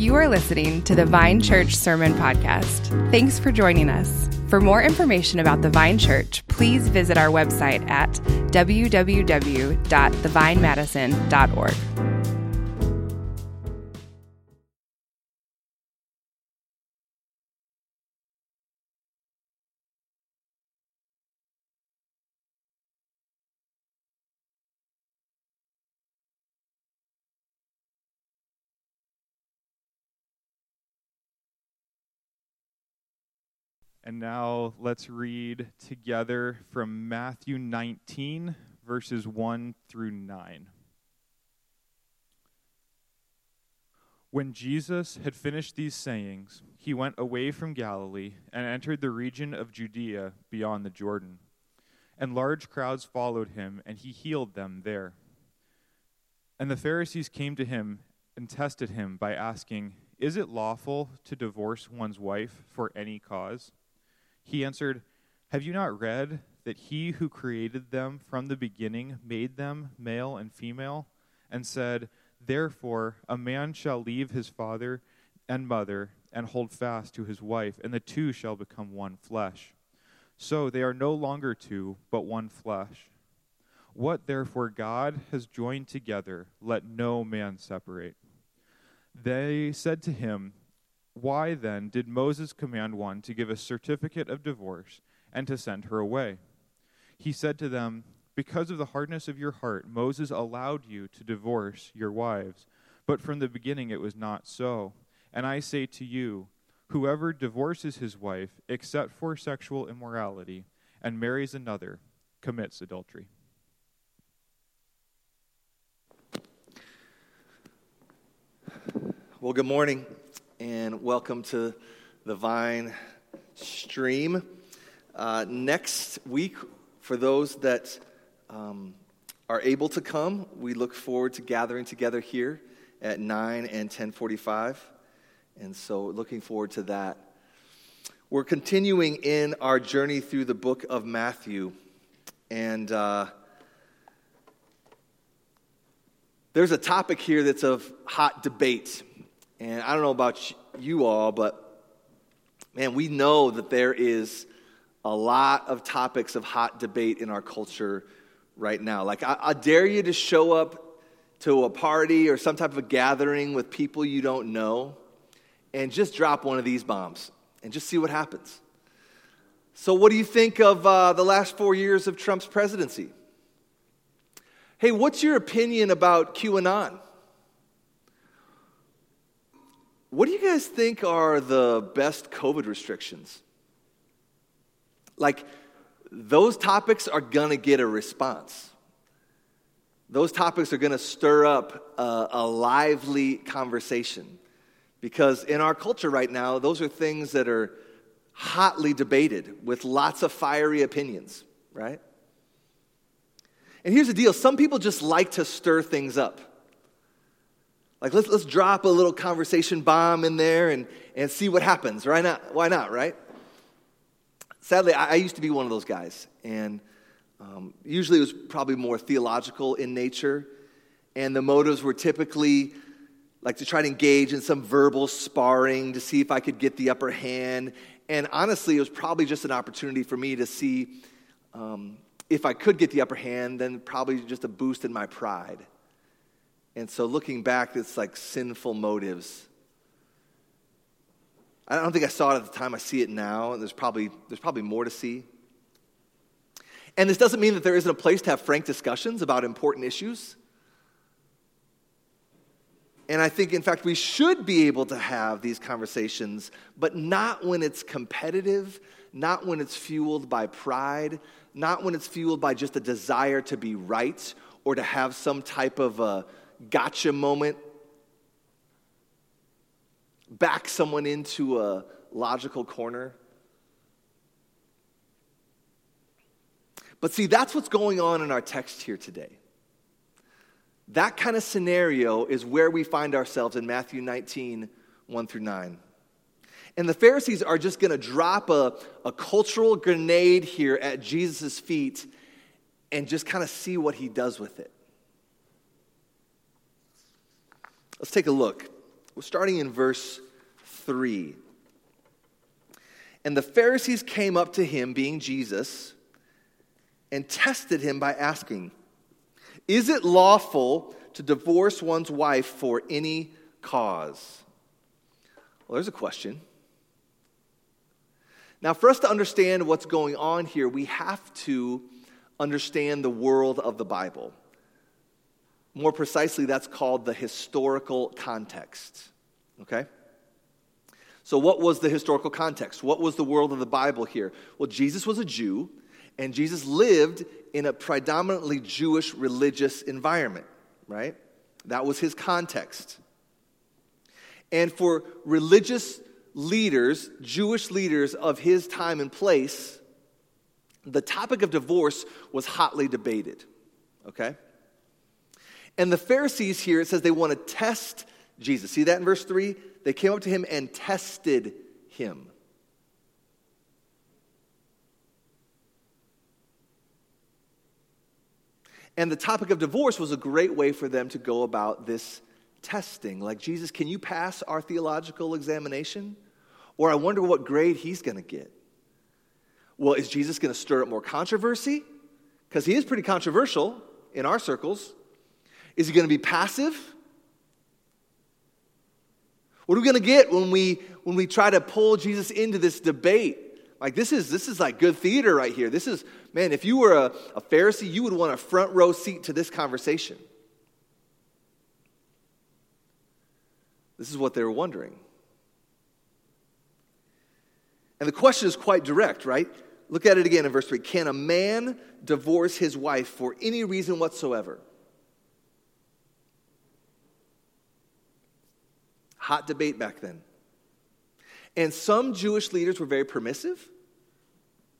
You are listening to the Vine Church Sermon Podcast. Thanks for joining us. For more information about the Vine Church, please visit our website at www.thevinemadison.org. And now let's read together from Matthew 19, verses 1 through 9. When Jesus had finished these sayings, he went away from Galilee and entered the region of Judea beyond the Jordan. And large crowds followed him, and he healed them there. And the Pharisees came to him and tested him by asking, Is it lawful to divorce one's wife for any cause? He answered, Have you not read that he who created them from the beginning made them male and female, and said, Therefore a man shall leave his father and mother and hold fast to his wife, and the two shall become one flesh. So they are no longer two, but one flesh. What therefore God has joined together, let no man separate. They said to him, why then did Moses command one to give a certificate of divorce and to send her away? He said to them, Because of the hardness of your heart, Moses allowed you to divorce your wives, but from the beginning it was not so. And I say to you, whoever divorces his wife, except for sexual immorality, and marries another, commits adultery. Well, good morning and welcome to the Vine Stream. Uh, next week, for those that um, are able to come, we look forward to gathering together here at 9 and 1045. And so, looking forward to that. We're continuing in our journey through the book of Matthew. And uh, there's a topic here that's of hot debate and I don't know about you all, but man, we know that there is a lot of topics of hot debate in our culture right now. Like, I, I dare you to show up to a party or some type of a gathering with people you don't know and just drop one of these bombs and just see what happens. So, what do you think of uh, the last four years of Trump's presidency? Hey, what's your opinion about QAnon? What do you guys think are the best COVID restrictions? Like, those topics are to get a response. Those topics are to stir up a, a, lively conversation. Because in our culture right now, those are things that are hotly debated with lots of fiery opinions, right? And here's the deal some people just like to stir things up. Like, let's, let's drop a little conversation bomb in there and, and see what happens. Why not? Why not, right? Sadly, I, I used to be one of those guys. And um, usually it was probably more theological in nature. And the motives were typically like to try to engage in some verbal sparring to see if I could get the upper hand. And honestly, it was probably just an opportunity for me to see um, if I could get the upper hand, then probably just a boost in my pride. And so looking back, it's like sinful motives. I don't think I saw it at the time. I see it now, there's probably, there's probably more to see. And this doesn't mean that there isn't a place to have frank discussions about important issues. And I think, in fact, we should be able to have these conversations, but not when it's competitive, not when it's fueled by pride, not when it's fueled by just a desire to be right or to have some type of a gotcha moment, back someone into a logical corner. But see, that's what's going on in our text here today. That kind of scenario is where we find ourselves in Matthew 19, 1 through 9. And the Pharisees are just going to drop a, a cultural grenade here at Jesus' feet and just kind of see what he does with it. Let's take a look We're starting in verse 3. And the Pharisees came up to him, being Jesus, and tested him by asking, Is it lawful to divorce one's wife for any cause? Well, there's a question. Now, for us to understand what's going on here, we have to understand the world of the Bible. More precisely, that's called the historical context. Okay? So, what was the historical context? What was the world of the Bible here? Well, Jesus was a Jew, and Jesus lived in a predominantly Jewish religious environment, right? That was his context. And for religious leaders, Jewish leaders of his time and place, the topic of divorce was hotly debated, okay? And the Pharisees here, it says they want to test Jesus. See that in verse 3? They came up to him and tested him. And the topic of divorce was a great way for them to go about this testing. Like, Jesus, can you pass our theological examination? Or I wonder what grade he's going to get. Well, is Jesus going to stir up more controversy? Because he is pretty controversial in our circles. Is he going to be passive? What are we going to get when we when we try to pull Jesus into this debate? Like this is this is like good theater right here. This is man, if you were a, a Pharisee, you would want a front row seat to this conversation. This is what they were wondering. And the question is quite direct, right? Look at it again in verse 3. Can a man divorce his wife for any reason whatsoever? Hot debate back then. And some Jewish leaders were very permissive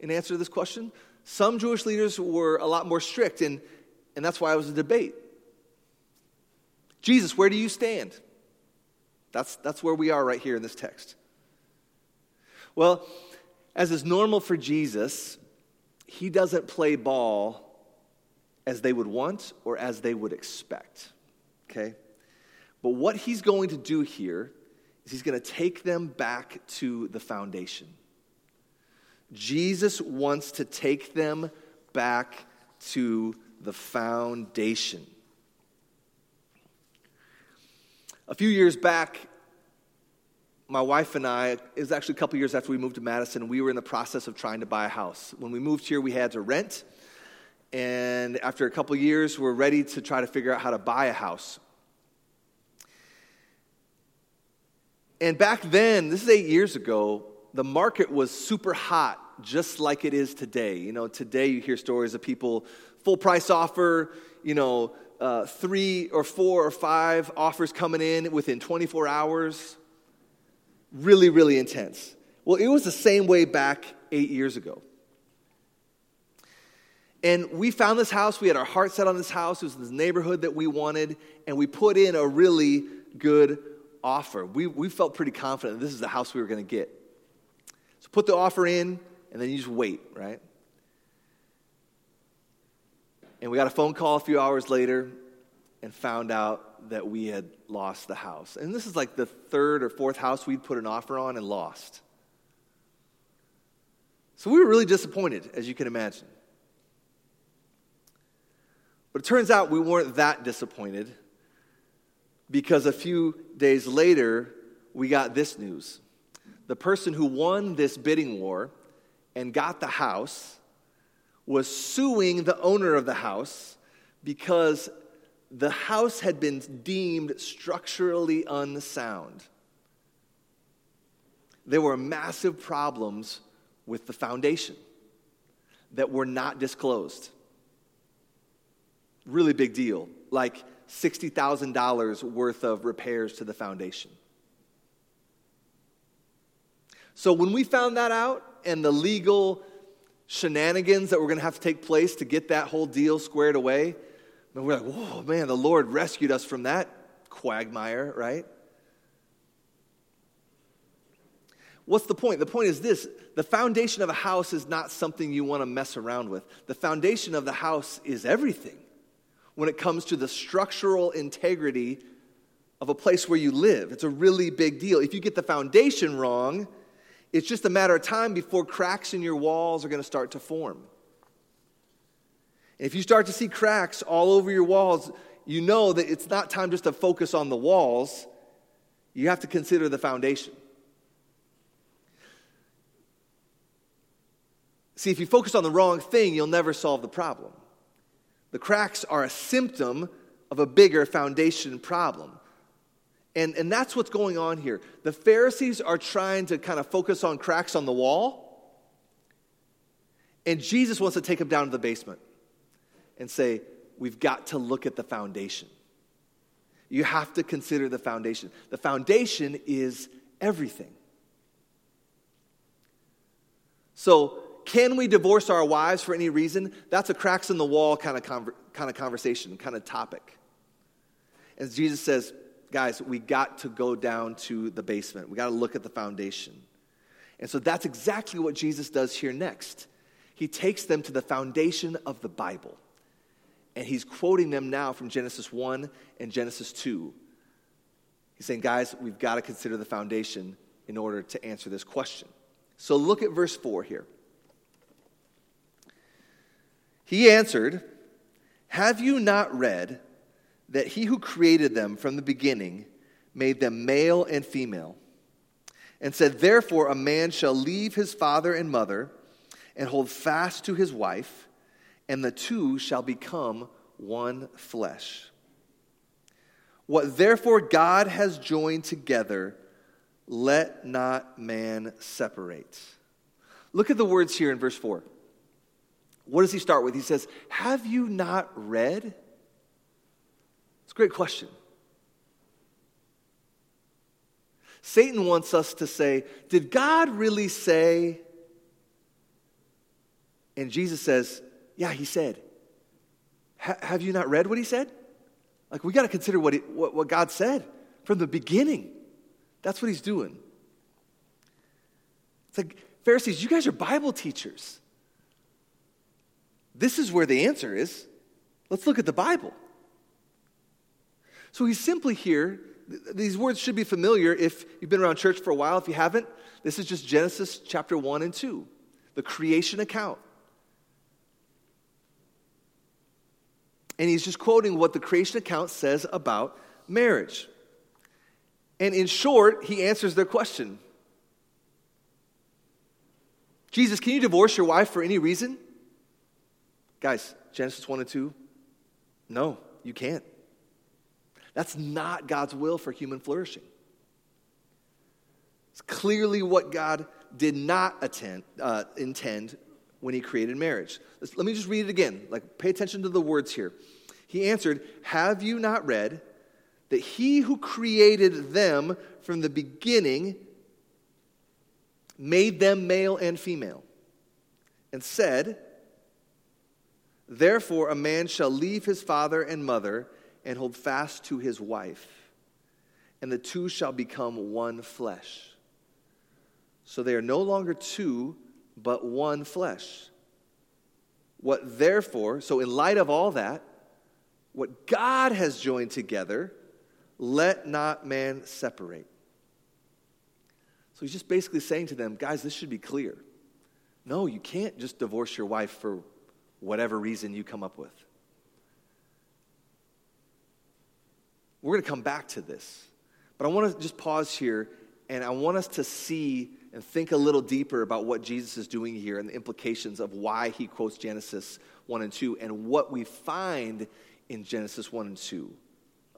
in answer to this question. Some Jewish leaders were a lot more strict, and, and that's why it was a debate. Jesus, where do you stand? That's, that's where we are right here in this text. Well, as is normal for Jesus, he doesn't play ball as they would want or as they would expect. Okay? But what he's going to do here is he's going to take them back to the foundation. Jesus wants to take them back to the foundation. A few years back, my wife and I, it was actually a couple years after we moved to Madison, we were in the process of trying to buy a house. When we moved here, we had to rent. And after a couple years, we're ready to try to figure out how to buy a house. And back then, this is eight years ago, the market was super hot, just like it is today. You know, today you hear stories of people full price offer, you know, uh, three or four or five offers coming in within 24 hours really, really intense. Well, it was the same way back eight years ago. And we found this house. We had our heart set on this house. It was this neighborhood that we wanted. And we put in a really good offer. We, we felt pretty confident this is the house we were going to get. So put the offer in, and then you just wait, right? And we got a phone call a few hours later and found out that we had lost the house. And this is like the third or fourth house we'd put an offer on and lost. So we were really disappointed, as you can imagine. But it turns out we weren't that disappointed because a few days later, we got this news. The person who won this bidding war and got the house was suing the owner of the house because the house had been deemed structurally unsound. There were massive problems with the foundation that were not disclosed. Really big deal, like $60,000 worth of repairs to the foundation. So when we found that out and the legal shenanigans that were going to have to take place to get that whole deal squared away, we're like, whoa, man, the Lord rescued us from that quagmire, right? What's the point? The point is this the foundation of a house is not something you want to mess around with. The foundation of the house is everything when it comes to the structural integrity of a place where you live. It's a really big deal. If you get the foundation wrong, it's just a matter of time before cracks in your walls are going to start to form. And if you start to see cracks all over your walls, you know that it's not time just to focus on the walls. You have to consider the foundation. See, if you focus on the wrong thing, you'll never solve the problem. The cracks are a symptom of a bigger foundation problem. And, and that's what's going on here. The Pharisees are trying to kind of focus on cracks on the wall, and Jesus wants to take them down to the basement and say, We've got to look at the foundation. You have to consider the foundation. The foundation is everything. So, can we divorce our wives for any reason? That's a cracks in the wall kind of, conver- kind of conversation, kind of topic. And Jesus says, guys, we got to go down to the basement. We got to look at the foundation. And so that's exactly what Jesus does here next. He takes them to the foundation of the Bible. And he's quoting them now from Genesis 1 and Genesis 2. He's saying, guys, we've got to consider the foundation in order to answer this question. So look at verse 4 here. He answered, Have you not read that he who created them from the beginning made them male and female, and said, Therefore, a man shall leave his father and mother and hold fast to his wife, and the two shall become one flesh. What therefore God has joined together, let not man separate. Look at the words here in verse 4. What does he start with? He says, Have you not read? It's a great question. Satan wants us to say, Did God really say? And Jesus says, Yeah, he said. have you not read what he said? Like, we got to consider what, he, what, what God said from the beginning. That's what he's doing. It's like, Pharisees, you guys are Bible teachers. This is where the answer is. Let's look at the Bible. So he's simply here. These words should be familiar if you've been around church for a while. If you haven't, this is just Genesis chapter 1 and 2, the creation account. And he's just quoting what the creation account says about marriage. And in short, he answers their question Jesus, can you divorce your wife for any reason? Guys, Genesis 1 and 2, no, you can't. That's not God's will for human flourishing. It's clearly what God did not attend, uh, intend when he created marriage. Let's, let me just read it again. Like, pay attention to the words here. He answered, Have you not read that he who created them from the beginning made them male and female, and said, Therefore, a man shall leave his father and mother and hold fast to his wife, and the two shall become one flesh. So they are no longer two, but one flesh. What therefore, so in light of all that, what God has joined together, let not man separate. So he's just basically saying to them, guys, this should be clear. No, you can't just divorce your wife for whatever reason you come up with. We're going to come back to this. But I want to just pause here and I want us to see and think a little deeper about what Jesus is doing here and the implications of why he quotes Genesis 1 and 2 and what we find in Genesis 1 and 2.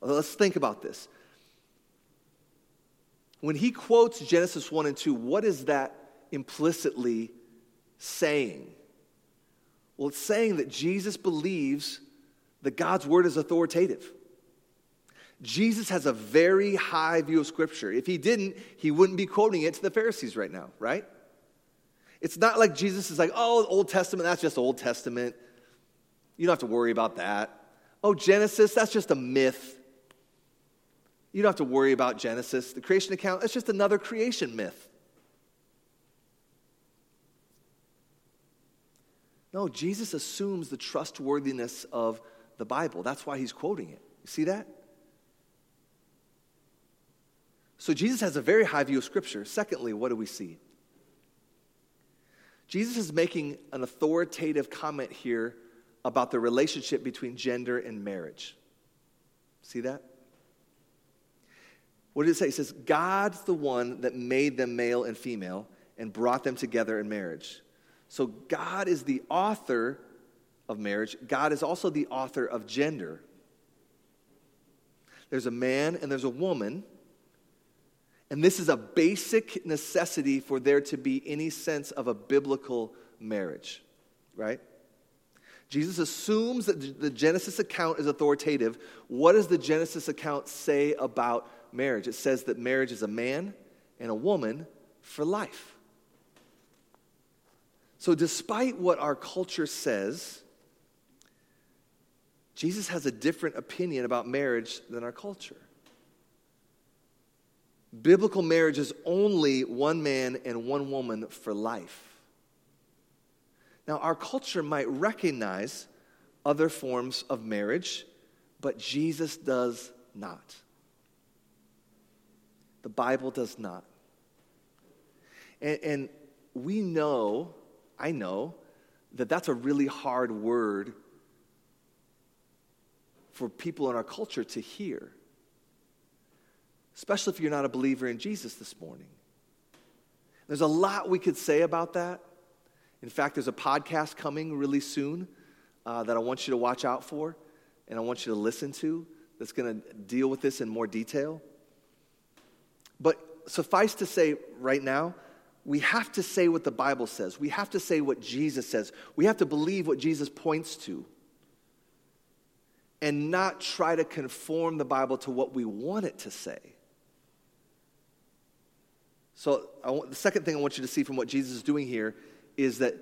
Let's think about this. When he quotes Genesis 1 and 2, what is that implicitly saying? Well, it's saying that Jesus believes that God's word is authoritative. Jesus has a very high view of Scripture. If he didn't, he wouldn't be quoting it to the Pharisees right now, right? It's not like Jesus is like, oh, Old Testament, that's just Old Testament. You don't have to worry about that. Oh, Genesis, that's just a myth. You don't have to worry about Genesis. The creation account, that's just another creation myth. No, Jesus assumes the trustworthiness of the Bible. That's why he's quoting it. You see that? So Jesus has a very high view of Scripture. Secondly, what do we see? Jesus is making an authoritative comment here about the relationship between gender and marriage. See that? What did it say? It says, God's the one that made them male and female and brought them together in marriage. So God is the author of marriage. God is also the author of gender. There's a man and there's a woman. And this is a basic necessity for there to be any sense of a biblical marriage, right? Jesus assumes that the Genesis account is authoritative. What does the Genesis account say about marriage? It says that marriage is a man and a woman for life. So, despite what our culture says, Jesus has a different opinion about marriage than our culture. Biblical marriage is only one man and one woman for life. Now, our culture might recognize other forms of marriage, but Jesus does not. The Bible does not. And, and we know, I know, that that's a really hard word for people in our culture to hear, especially if you're not a believer in Jesus this morning. There's a lot we could say about that. In fact, there's a podcast coming really soon uh, that I want you to watch out for and I want you to listen to that's going to deal with this in more detail. But suffice to say, right now, we have to say what the Bible says. We have to say what Jesus says. We have to believe what Jesus points to and not try to conform the Bible to what we want it to say. So, want, the second thing I want you to see from what Jesus is doing here is that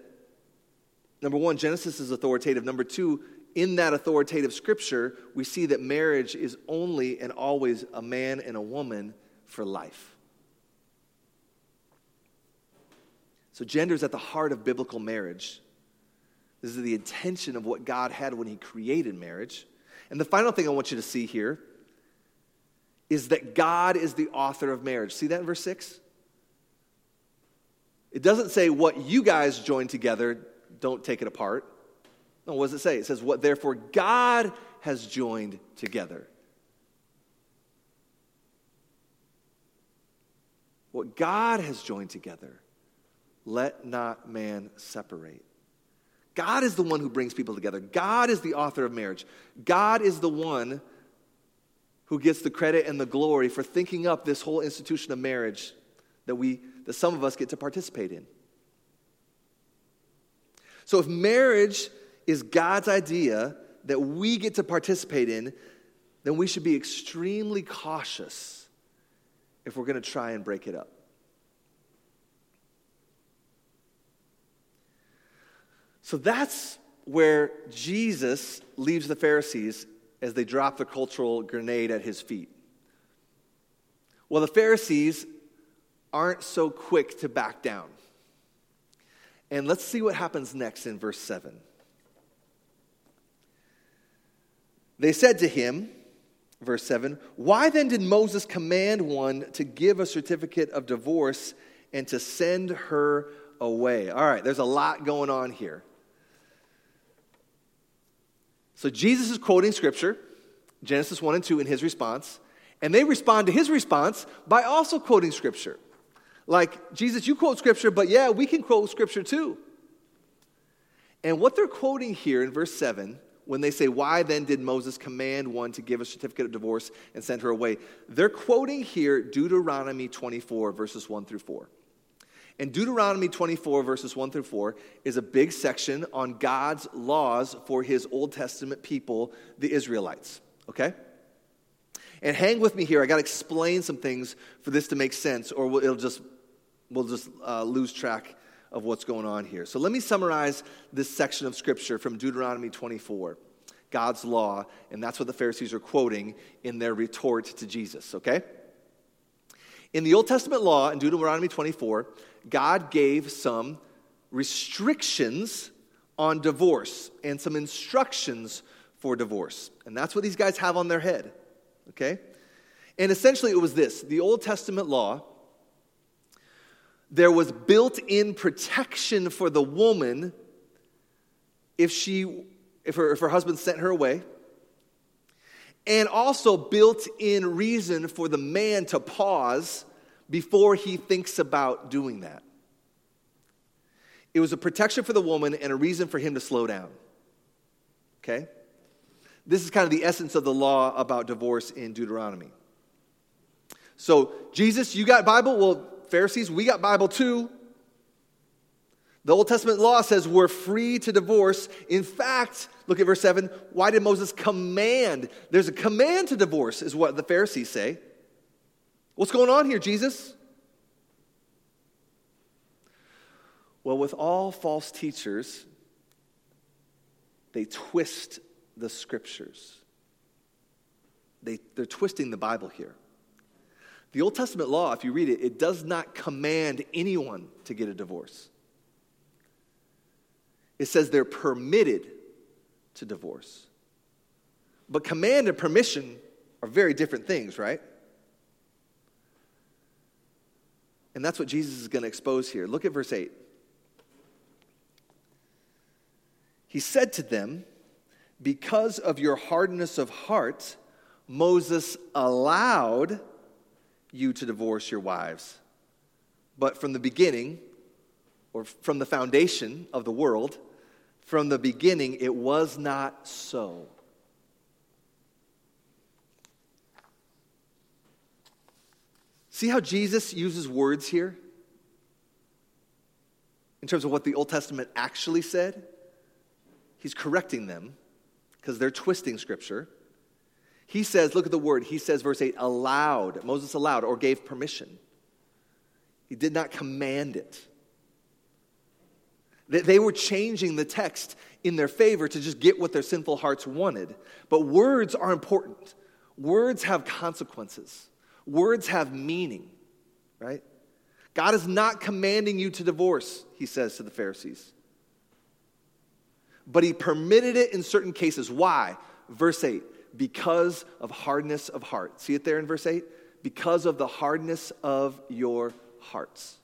number one, Genesis is authoritative. Number two, in that authoritative scripture, we see that marriage is only and always a man and a woman for life. So, gender is at the heart of biblical marriage. This is the intention of what God had when He created marriage. And the final thing I want you to see here is that God is the author of marriage. See that in verse 6? It doesn't say what you guys join together, don't take it apart. No, what does it say? It says, What therefore God has joined together. What God has joined together, let not man separate. God is the one who brings people together. God is the author of marriage. God is the one who gets the credit and the glory for thinking up this whole institution of marriage that we that some of us get to participate in. So if marriage is God's idea that we get to participate in, then we should be extremely cautious if we're going to try and break it up. So that's where Jesus leaves the Pharisees as they drop the cultural grenade at his feet. Well, the Pharisees aren't so quick to back down. And let's see what happens next in verse 7. They said to him, verse 7, Why then did Moses command one to give a certificate of divorce and to send her away? All right, there's a lot going on here. So Jesus is quoting scripture, Genesis 1 and 2, in his response, and they respond to his response by also quoting scripture. Like, Jesus, you quote scripture, but yeah, we can quote scripture too. And what they're quoting here in verse 7, when they say, Why then did Moses command one to give a certificate of divorce and send her away? They're quoting here Deuteronomy 24, verses 1 through 4. And Deuteronomy 24, verses 1 through 4, is a big section on God's laws for his Old Testament people, the Israelites. Okay? And hang with me here. I got to explain some things for this to make sense, or it'll just, we'll just uh, lose track of what's going on here. So let me summarize this section of Scripture from Deuteronomy 24. God's law, and that's what the Pharisees are quoting in their retort to Jesus, okay? In the Old Testament law, in Deuteronomy 24, God gave some restrictions on divorce and some instructions for divorce. And that's what these guys have on their head. Okay? And essentially, it was this the Old Testament law, there was built in protection for the woman if, she, if, her, if her husband sent her away, and also built in reason for the man to pause before he thinks about doing that. It was a protection for the woman and a reason for him to slow down. Okay? This is kind of the essence of the law about divorce in Deuteronomy. So, Jesus, you got Bible? Well, Pharisees, we got Bible too. The Old Testament law says we're free to divorce. In fact, look at verse 7. Why did Moses command? There's a command to divorce, is what the Pharisees say. What's going on here, Jesus? Well, with all false teachers, they twist the scriptures. They, they're twisting the Bible here. The Old Testament law, if you read it, it does not command anyone to get a divorce. It says they're permitted to divorce. But command and permission are very different things, right? And that's what Jesus is going to expose here. Look at verse 8. He said to them, Because of your hardness of heart, Moses allowed you to divorce your wives. But from the beginning, or from the foundation of the world, from the beginning, it was not so. See how Jesus uses words here? In terms of what the Old Testament actually said? He's correcting them because they're twisting Scripture. He says, look at the word. He says, verse 8, allowed. Moses allowed or gave permission. He did not command it. They were changing the text in their favor to just get what their sinful hearts wanted. But words are important. Words have consequences, words have meaning, right? God is not commanding you to divorce, he says to the Pharisees. But he permitted it in certain cases. Why? Verse 8 because of hardness of heart. See it there in verse 8? Because of the hardness of your hearts.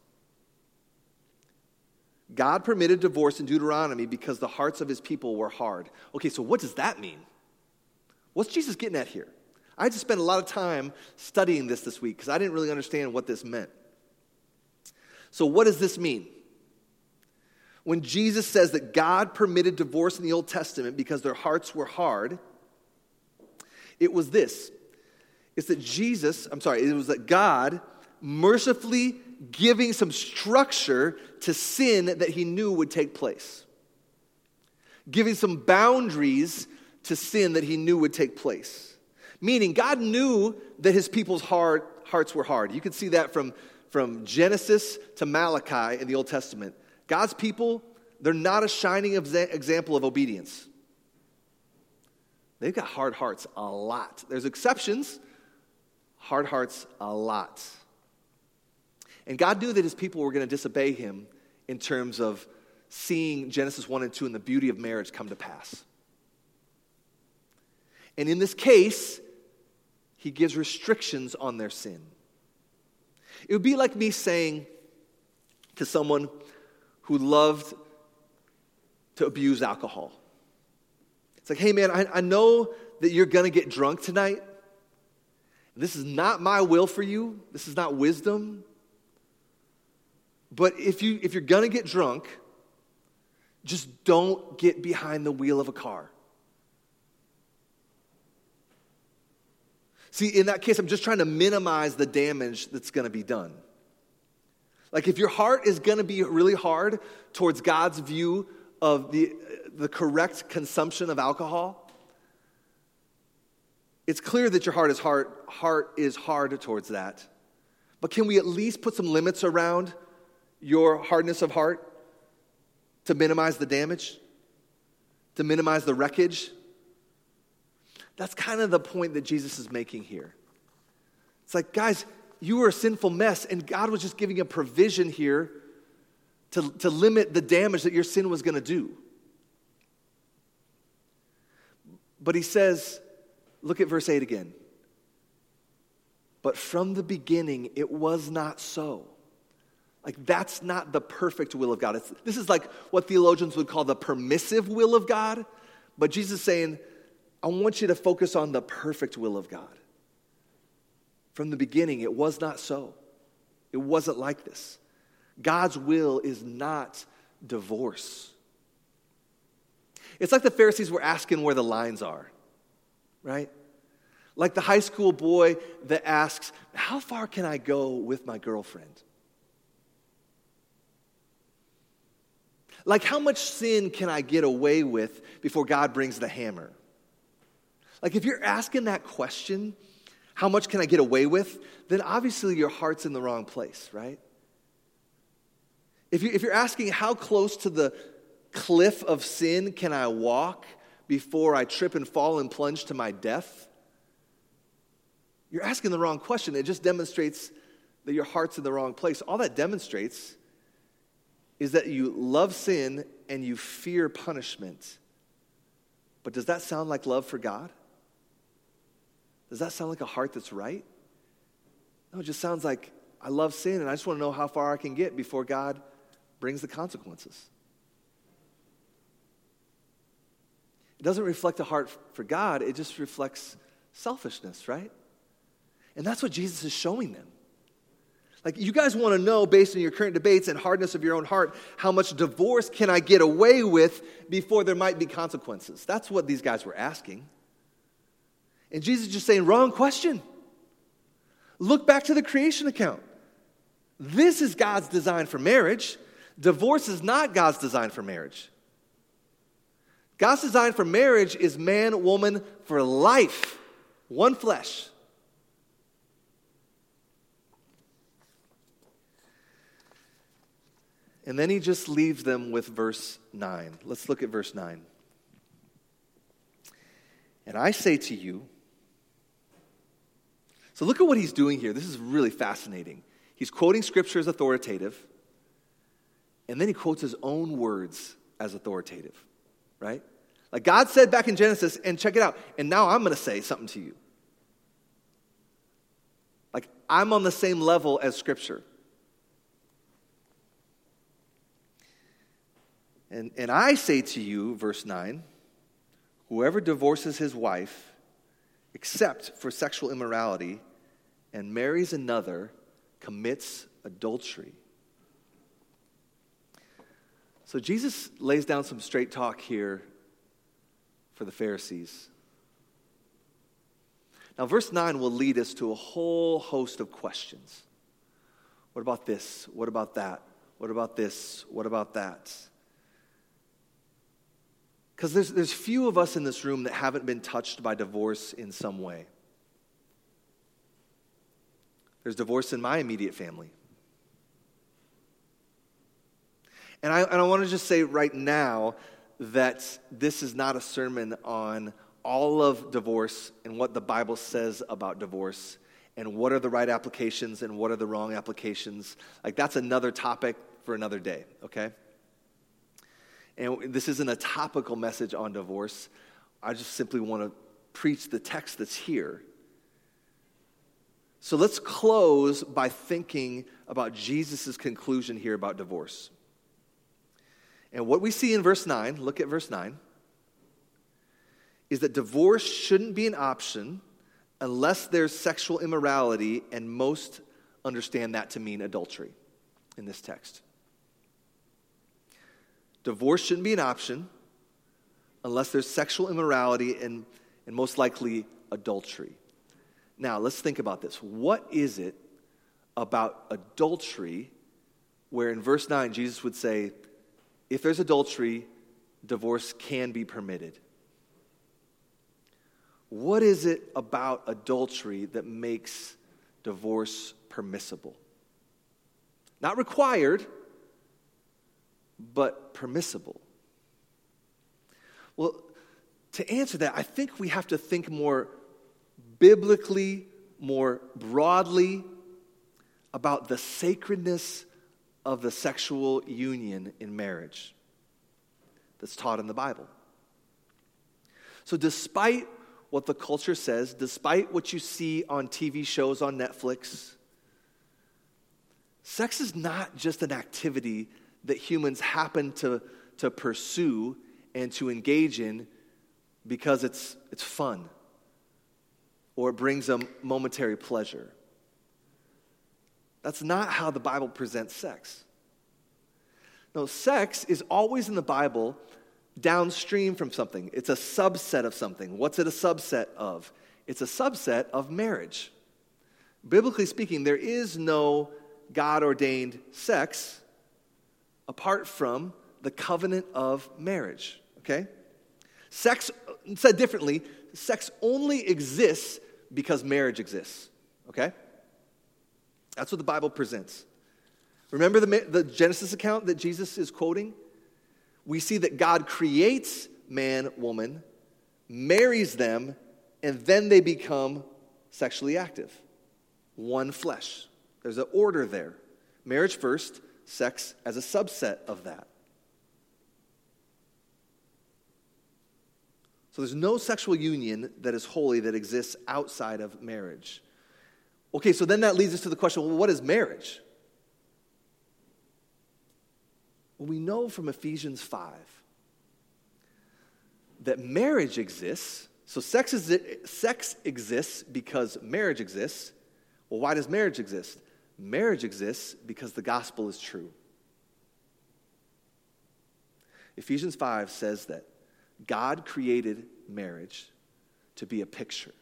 God permitted divorce in Deuteronomy because the hearts of his people were hard. Okay, so what does that mean? What's Jesus getting at here? I had to spend a lot of time studying this this week because I didn't really understand what this meant. So, what does this mean? When Jesus says that God permitted divorce in the Old Testament because their hearts were hard, it was this it's that Jesus, I'm sorry, it was that God mercifully giving some structure to sin that he knew would take place, giving some boundaries to sin that he knew would take place. Meaning, God knew that his people's heart, hearts were hard. You can see that from, from Genesis to Malachi in the Old Testament. God's people, they're not a shining example of obedience. They've got hard hearts a lot. There's exceptions, hard hearts a lot. And God knew that his people were going to disobey him in terms of seeing Genesis 1 and 2 and the beauty of marriage come to pass. And in this case, he gives restrictions on their sin. It would be like me saying to someone who loved to abuse alcohol it's like, hey, man, I, I know that you're to get drunk tonight. This is not my will for you, this is not wisdom. But if, you, if you're to get drunk, just don't get behind the wheel of a car. See, in that case, I'm just trying to minimize the damage that's going to be done. Like, if your heart is going to be really hard towards God's view of the, the correct consumption of alcohol, it's clear that your heart is hard, heart is hard towards that. But can we at least put some limits around your hardness of heart to minimize the damage, to minimize the wreckage? That's kind of the point that Jesus is making here. It's like, guys, you were a sinful mess, and God was just giving a provision here to, to limit the damage that your sin was going to do. But he says, look at verse 8 again. But from the beginning, it was not so. Like, that's not the perfect will of God. It's, this is like what theologians would call the permissive will of God. But Jesus is saying, I want you to focus on the perfect will of God. From the beginning, it was not so. It wasn't like this. God's will is not divorce. It's like the Pharisees were asking where the lines are, right? Like the high school boy that asks, How far can I go with my girlfriend? Like, how much sin can I get away with before God brings the hammer? Like, if you're asking that question, how much can I get away with? Then obviously your heart's in the wrong place, right? If, you, if you're asking how close to the cliff of sin can I walk before I trip and fall and plunge to my death, you're asking the wrong question. It just demonstrates that your heart's in the wrong place. All that demonstrates is that you love sin and you fear punishment. But does that sound like love for God? Does that sound like a heart that's right? No, it just sounds like I love sin and I just want to know how far I can get before God brings the consequences. It doesn't reflect a heart for God, it just reflects selfishness, right? And that's what Jesus is showing them. Like, you guys want to know, based on your current debates and hardness of your own heart, how much divorce can I get away with before there might be consequences? That's what these guys were asking. And Jesus is just saying, wrong question. Look back to the creation account. This is God's design for marriage. Divorce is not God's design for marriage. God's design for marriage is man, woman for life, one flesh. And then he just leaves them with verse 9. Let's look at verse 9. And I say to you, so look at what he's doing here. This is really fascinating. He's quoting scripture as authoritative, and then he quotes his own words as authoritative, right? Like God said back in Genesis, and check it out, and now I'm going to say something to you. Like I'm on the same level as scripture. And, and I say to you, verse 9, whoever divorces his wife, except for sexual immorality, and marries another, commits adultery. So Jesus lays down some straight talk here for the Pharisees. Now, verse 9 will lead us to a whole host of questions. What about this? What about that? What about this? What about that? Because there's, there's few of us in this room that haven't been touched by divorce in some way. There's divorce in my immediate family. And I, and I want to just say right now that this is not a sermon on all of divorce and what the Bible says about divorce and what are the right applications and what are the wrong applications. Like, that's another topic for another day, okay? And this isn't a topical message on divorce. I just simply want to preach the text that's here. So let's close by thinking about Jesus' conclusion here about divorce. And what we see in verse 9, look at verse 9, is that divorce shouldn't be an option unless there's sexual immorality, and most understand that to mean adultery in this text. Divorce shouldn't be an option unless there's sexual immorality and, and most likely adultery. Now, let's think about this. What is it about adultery where in verse 9 Jesus would say, if there's adultery, divorce can be permitted? What is it about adultery that makes divorce permissible? Not required, but permissible? Well, to answer that, I think we have to think more biblically, more broadly about the sacredness of the sexual union in marriage that's taught in the Bible. So, despite what the culture says, despite what you see on TV shows on Netflix, sex is not just an activity that humans happen to, to pursue and to engage in because it's, it's fun or it brings them momentary pleasure. That's not how the Bible presents sex. No, sex is always in the Bible downstream from something. It's a subset of something. What's it a subset of? It's a subset of marriage. Biblically speaking, there is no God ordained sex apart from the covenant of marriage, okay? Sex, said differently, sex only exists because marriage exists, okay? That's what the Bible presents. Remember the, the Genesis account that Jesus is quoting? We see that God creates man, woman, marries them, and then they become sexually active. One flesh. There's an order there. Marriage first, sex as a subset of that. So there's no sexual union that is holy that exists outside of marriage. Okay, so then that leads us to the question well, what is marriage? Well, we know from Ephesians 5 that marriage exists. So sex, is, sex exists because marriage exists. Well, why does marriage exist? Marriage exists because the gospel is true. Ephesians 5 says that God created marriage to be a picture,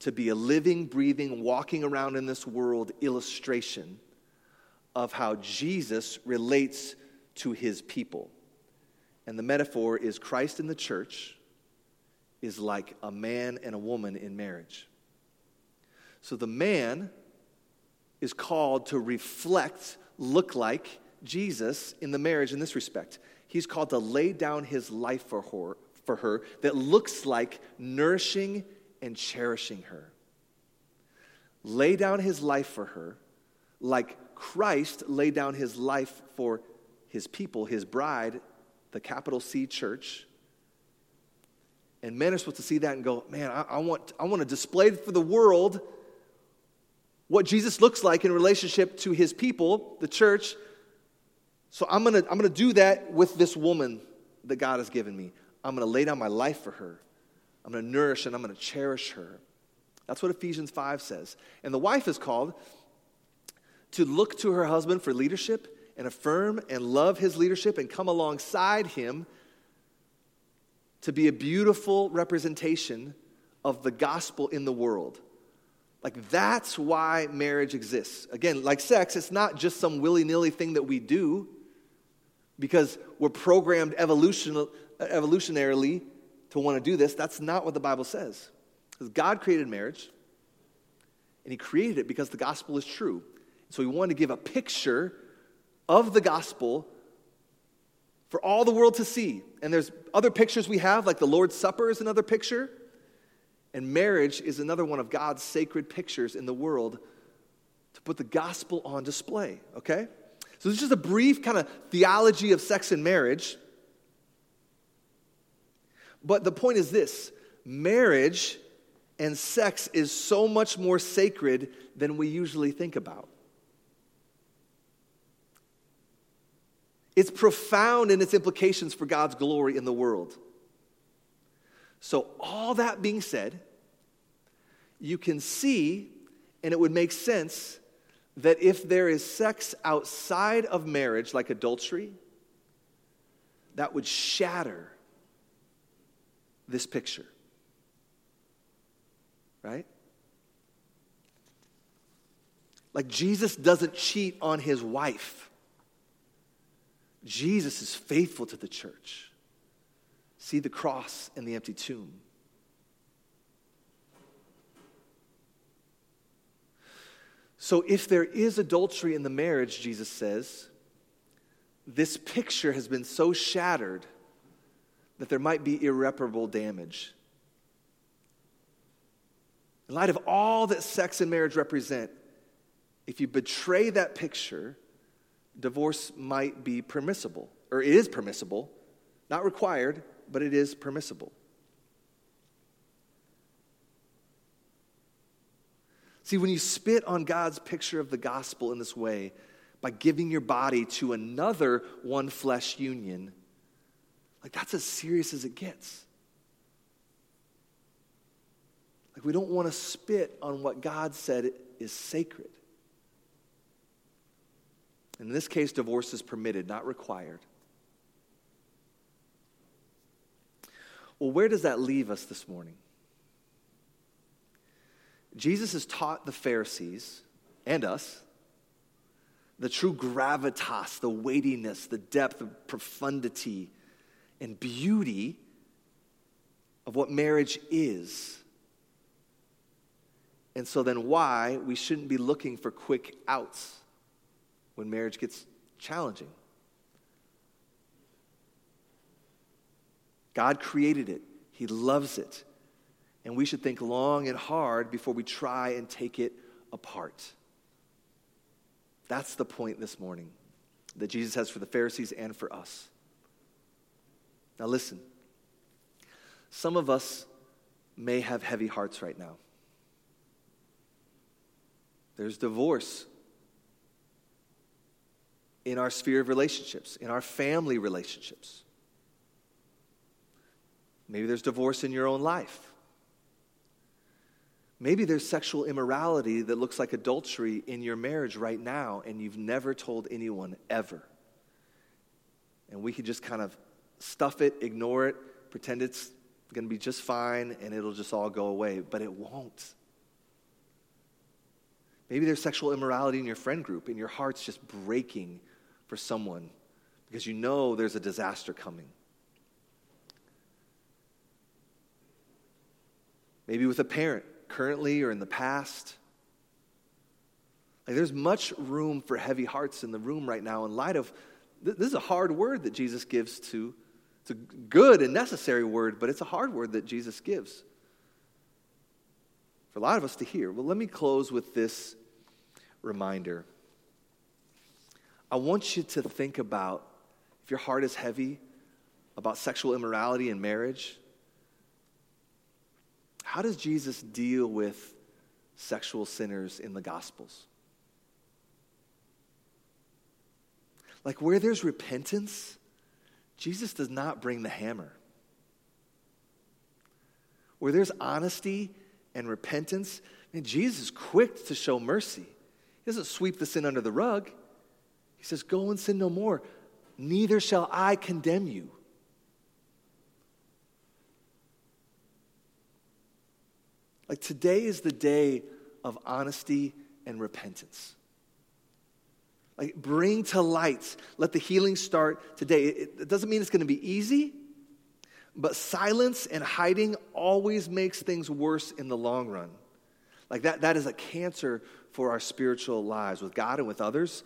to be a living, breathing, walking around in this world illustration of how Jesus relates to his people. And the metaphor is Christ in the church is like a man and a woman in marriage. So the man is called to reflect, look like Jesus in the marriage in this respect. He's called to lay down his life for her, for her that looks like nourishing and cherishing her. Lay down his life for her like Christ laid down his life for his people, his bride, the capital C church. And men are supposed to see that and go, man, I, I, want, I want to display for the world what Jesus looks like in relationship to his people, the church. So I'm going to I'm going to do that with this woman that God has given me. I'm going to lay down my life for her. I'm going to nourish and I'm going to cherish her. That's what Ephesians 5 says. And the wife is called to look to her husband for leadership and affirm and love his leadership and come alongside him to be a beautiful representation of the gospel in the world. Like, that's why marriage exists. Again, like sex, it's not just some willy nilly thing that we do because we're programmed evolution, evolutionarily to want to do this. That's not what the Bible says. Because God created marriage, and He created it because the gospel is true. So He wanted to give a picture of the gospel for all the world to see. And there's other pictures we have, like the Lord's Supper is another picture. And marriage is another one of God's sacred pictures in the world to put the gospel on display, okay? So this is just a brief kind of theology of sex and marriage. But the point is this marriage and sex is so much more sacred than we usually think about. It's profound in its implications for God's glory in the world. So, all that being said, you can see, and it would make sense, that if there is sex outside of marriage, like adultery, that would shatter this picture. Right? Like Jesus doesn't cheat on his wife. Jesus is faithful to the church. See the cross and the empty tomb. So, if there is adultery in the marriage, Jesus says, this picture has been so shattered that there might be irreparable damage. In light of all that sex and marriage represent, if you betray that picture, divorce might be permissible, or it is permissible, not required, but it is permissible. See, when you spit on God's picture of the gospel in this way, by giving your body to another one flesh union, like that's as serious as it gets. Like we don't want to spit on what God said is sacred. In this case, divorce is permitted, not required. Well, where does that leave us this morning? Jesus has taught the Pharisees and us the true gravitas, the weightiness, the depth, the profundity, and beauty of what marriage is. And so then, why we shouldn't be looking for quick outs when marriage gets challenging. God created it, He loves it, and we should think long and hard before we try and take it apart. That's the point this morning that Jesus has for the Pharisees and for us. Now, listen. Some of us may have heavy hearts right now. There's divorce in our sphere of relationships, in our family relationships. Maybe there's divorce in your own life. Maybe there's sexual immorality that looks like adultery in your marriage right now, and you've never told anyone ever. And we could just kind of stuff it, ignore it, pretend it's going to be just fine, and it'll just all go away. But it won't. Maybe there's sexual immorality in your friend group, and your heart's just breaking for someone because you know there's a disaster coming. Maybe with a parent, currently or in the past. Like there's much room for heavy hearts in the room right now in light of this is a hard word that Jesus gives to it's a good and necessary word, but it's a hard word that Jesus gives for a lot of us to hear. Well, let me close with this reminder. I want you to think about if your heart is heavy about sexual immorality in marriage, how does Jesus deal with sexual sinners in the Gospels? Like where there's repentance, Jesus does not bring the hammer. Where there's honesty and repentance, man, Jesus is quick to show mercy. He doesn't sweep the sin under the rug. He says, Go and sin no more. Neither shall I condemn you. Like today is the day of honesty and repentance. Like bring to light, let the healing start today. It, it doesn't mean it's going to be easy, but silence and hiding always makes things worse in the long run. Like that, that is a cancer for our spiritual lives with God and with others.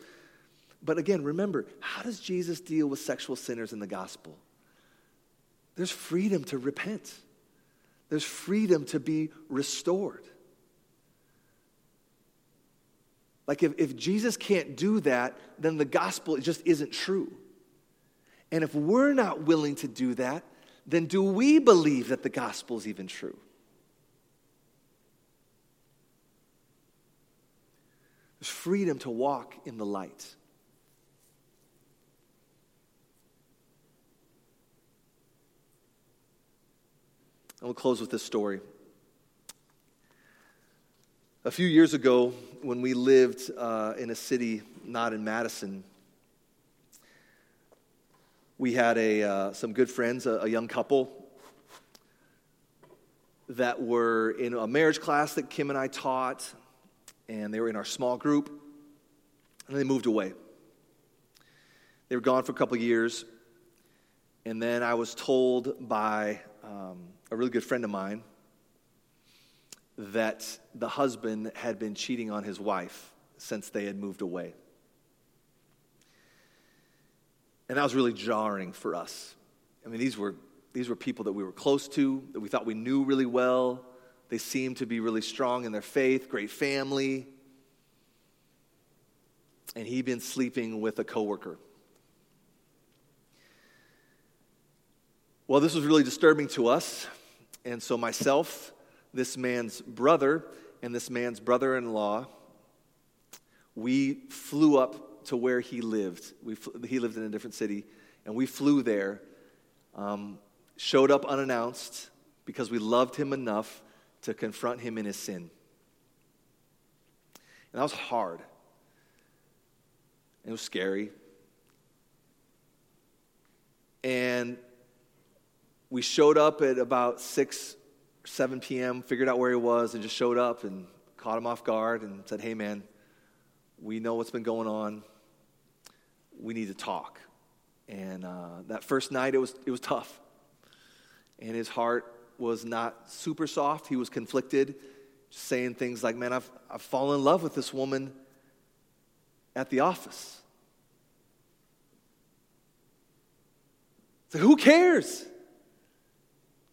But again, remember, how does Jesus deal with sexual sinners in the gospel? There's freedom to repent. There's freedom to be restored. Like, if, if Jesus can't do that, then the gospel just isn't true. And if we're not willing to do that, then do we believe that the gospel is even true? There's freedom to walk in the light. I will close with this story. A few years ago, when we lived uh, in a city not in Madison, we had a, uh, some good friends, a, a young couple, that were in a marriage class that Kim and I taught, and they were in our small group, and they moved away. They were gone for a couple years, and then I was told by um, a really good friend of mine that the husband had been cheating on his wife since they had moved away. And that was really jarring for us. I mean, these were, these were people that we were close to, that we thought we knew really well. They seemed to be really strong in their faith, great family. And he'd been sleeping with a coworker. Well, this was really disturbing to us. And so, myself, this man's brother, and this man's brother in law, we flew up to where he lived. We fl- he lived in a different city, and we flew there, um, showed up unannounced because we loved him enough to confront him in his sin. And that was hard. It was scary. And we showed up at about 6 7 p.m., figured out where he was, and just showed up and caught him off guard and said, Hey, man, we know what's been going on. We need to talk. And uh, that first night, it was, it was tough. And his heart was not super soft. He was conflicted, saying things like, Man, I've, I've fallen in love with this woman at the office. So who cares?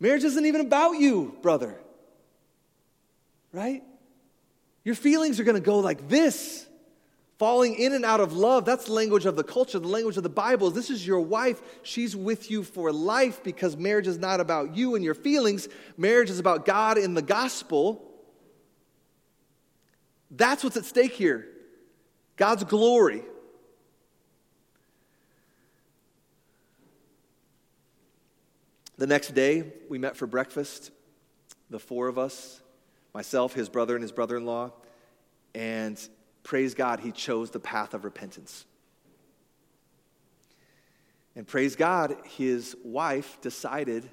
Marriage isn't even about you, brother. Right? Your feelings are going to go like this. Falling in and out of love, that's the language of the culture, the language of the Bible. This is your wife. She's with you for life because marriage is not about you and your feelings. Marriage is about God in the gospel. That's what's at stake here God's glory. The next day, we met for breakfast, the four of us, myself, his brother, and his brother in law. And praise God, he chose the path of repentance. And praise God, his wife decided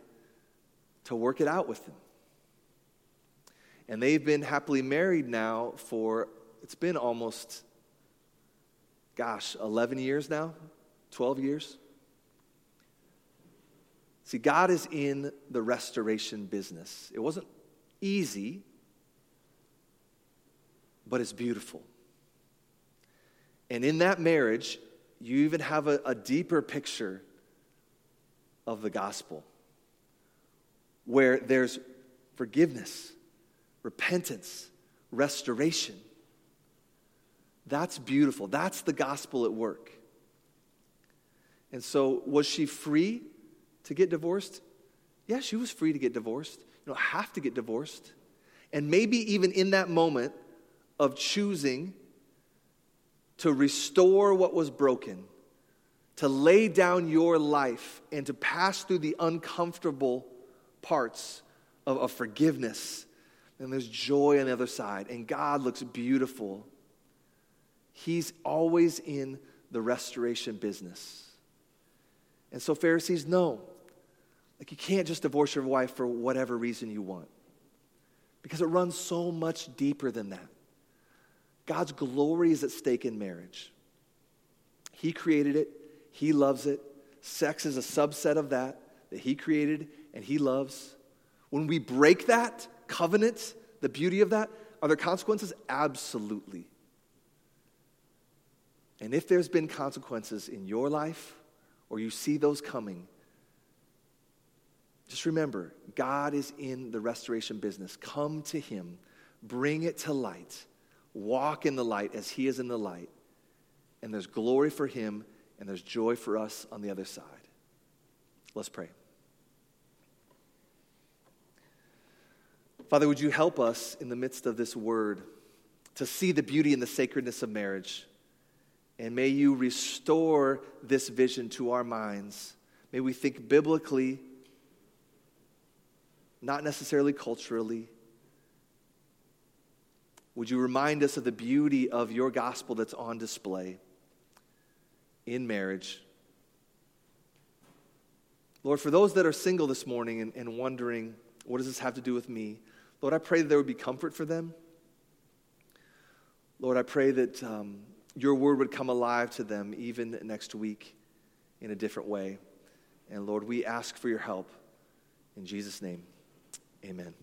to work it out with him. And they've been happily married now for, it's been almost, gosh, 11 years now, 12 years. See, God is in the restoration business. It wasn't easy, but it's beautiful. And in that marriage, you even have a, a deeper picture of the gospel where there's forgiveness, repentance, restoration. That's beautiful. That's the gospel at work. And so, was she free to get divorced? Yeah, she was free to get divorced. You don't have to get divorced. And maybe even in that moment of choosing to restore what was broken, to lay down your life and to pass through the uncomfortable parts of, of forgiveness. And there's joy on the other side, and God looks beautiful. He's always in the restoration business. And so, Pharisees, know like, you can't just divorce your wife for whatever reason you want, because it runs so much deeper than that. God's glory is at stake in marriage. He created it, He loves it. Sex is a subset of that that He created and He loves. When we break that covenant, the beauty of that, are there consequences? Absolutely. And if there's been consequences in your life, or you see those coming, just remember, God is in the restoration business. Come to Him, bring it to light, walk in the light as He is in the light. And there's glory for Him, and there's joy for us on the other side. Let's pray. Father, would you help us in the midst of this word to see the beauty and the sacredness of marriage? And may you restore this vision to our minds. May we think biblically not necessarily culturally. Would you remind us of the beauty of your gospel that's on display in marriage? Lord, for those that are single this morning and, and wondering, what does this have to do with me? Lord, I pray that there would be comfort for them. Lord, I pray that um, your word would come alive to them even next week in a different way. And Lord, we ask for your help. In Jesus' name. Amen.